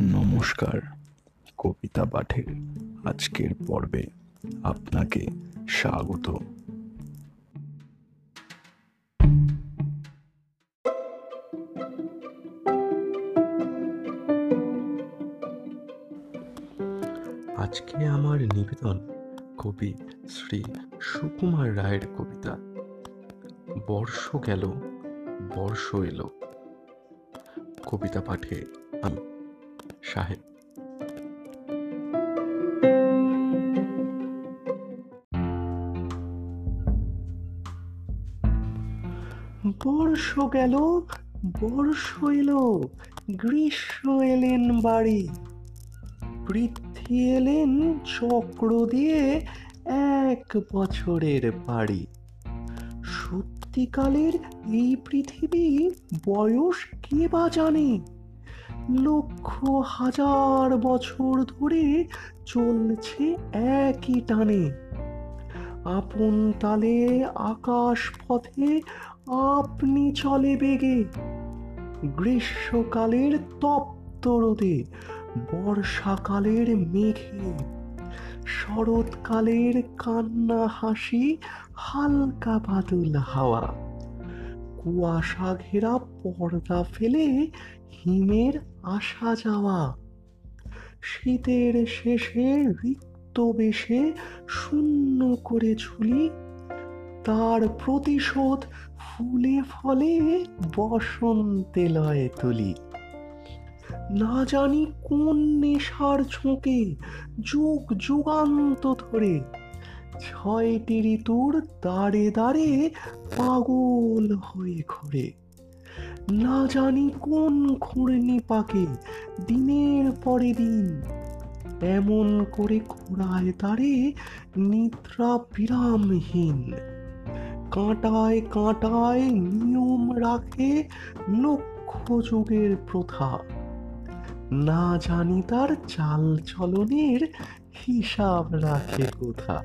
নমস্কার, কবিতা পাঠের আজকের পর্বে আপনাকে স্বাগত। আজকে আমার নিবেদন কবি শ্রী সুকুমার রায়ের কবিতা, বর্ষ গেল, বর্ষ এলো। কবিতা পাঠে আমি সাহেব। বর্ষ গেল, বর্ষ এলো, গ্রীষ্ম এলেন বাড়ি। বৃদ্ধি এলেন চক্র দিয়ে এক বছরের পাড়ি সত্যিকালের এই পৃথিবী বয়স কে বা জানে? লক্ষ হাজার বছর ধরে চলছে একই টানে। আপন তালে আকাশ পথে আপনি চলে বেগে। গ্রীষ্মকালের তপ্ত রোদে, বর্ষাকালের মেঘে। শরৎকালের কান্না হাসি, হালকা বাদল হাওয়া। কুয়াশা ঘেরা পর্দা ফেলে হিমের আসা যাওয়া। শীতের শেষে রিক্ত বেশে শূন্য করে ঝুলি, তার প্রতিশোধ ফুলে ফলে বসন্তে লয়ে তুলি। না জানি কোন নেশার ঝোঁকে যুগ যুগান্ত ধরে ছয়টি ঋতুর দাঁড়ে দাঁড়ে পাগল হয়ে ঘরে। না জানি কোন ঘূর্ণি পাকে দিনের পরে দিন। এমন করে ঘোড়ায় তারে নিদ্রা বিরামহীন। কাঁটায় কাঁটায় নিয়ম রাখে লক্ষ যুগের প্রথা। না জানি তার চাল চলনের হিসাব রাখে কোথা।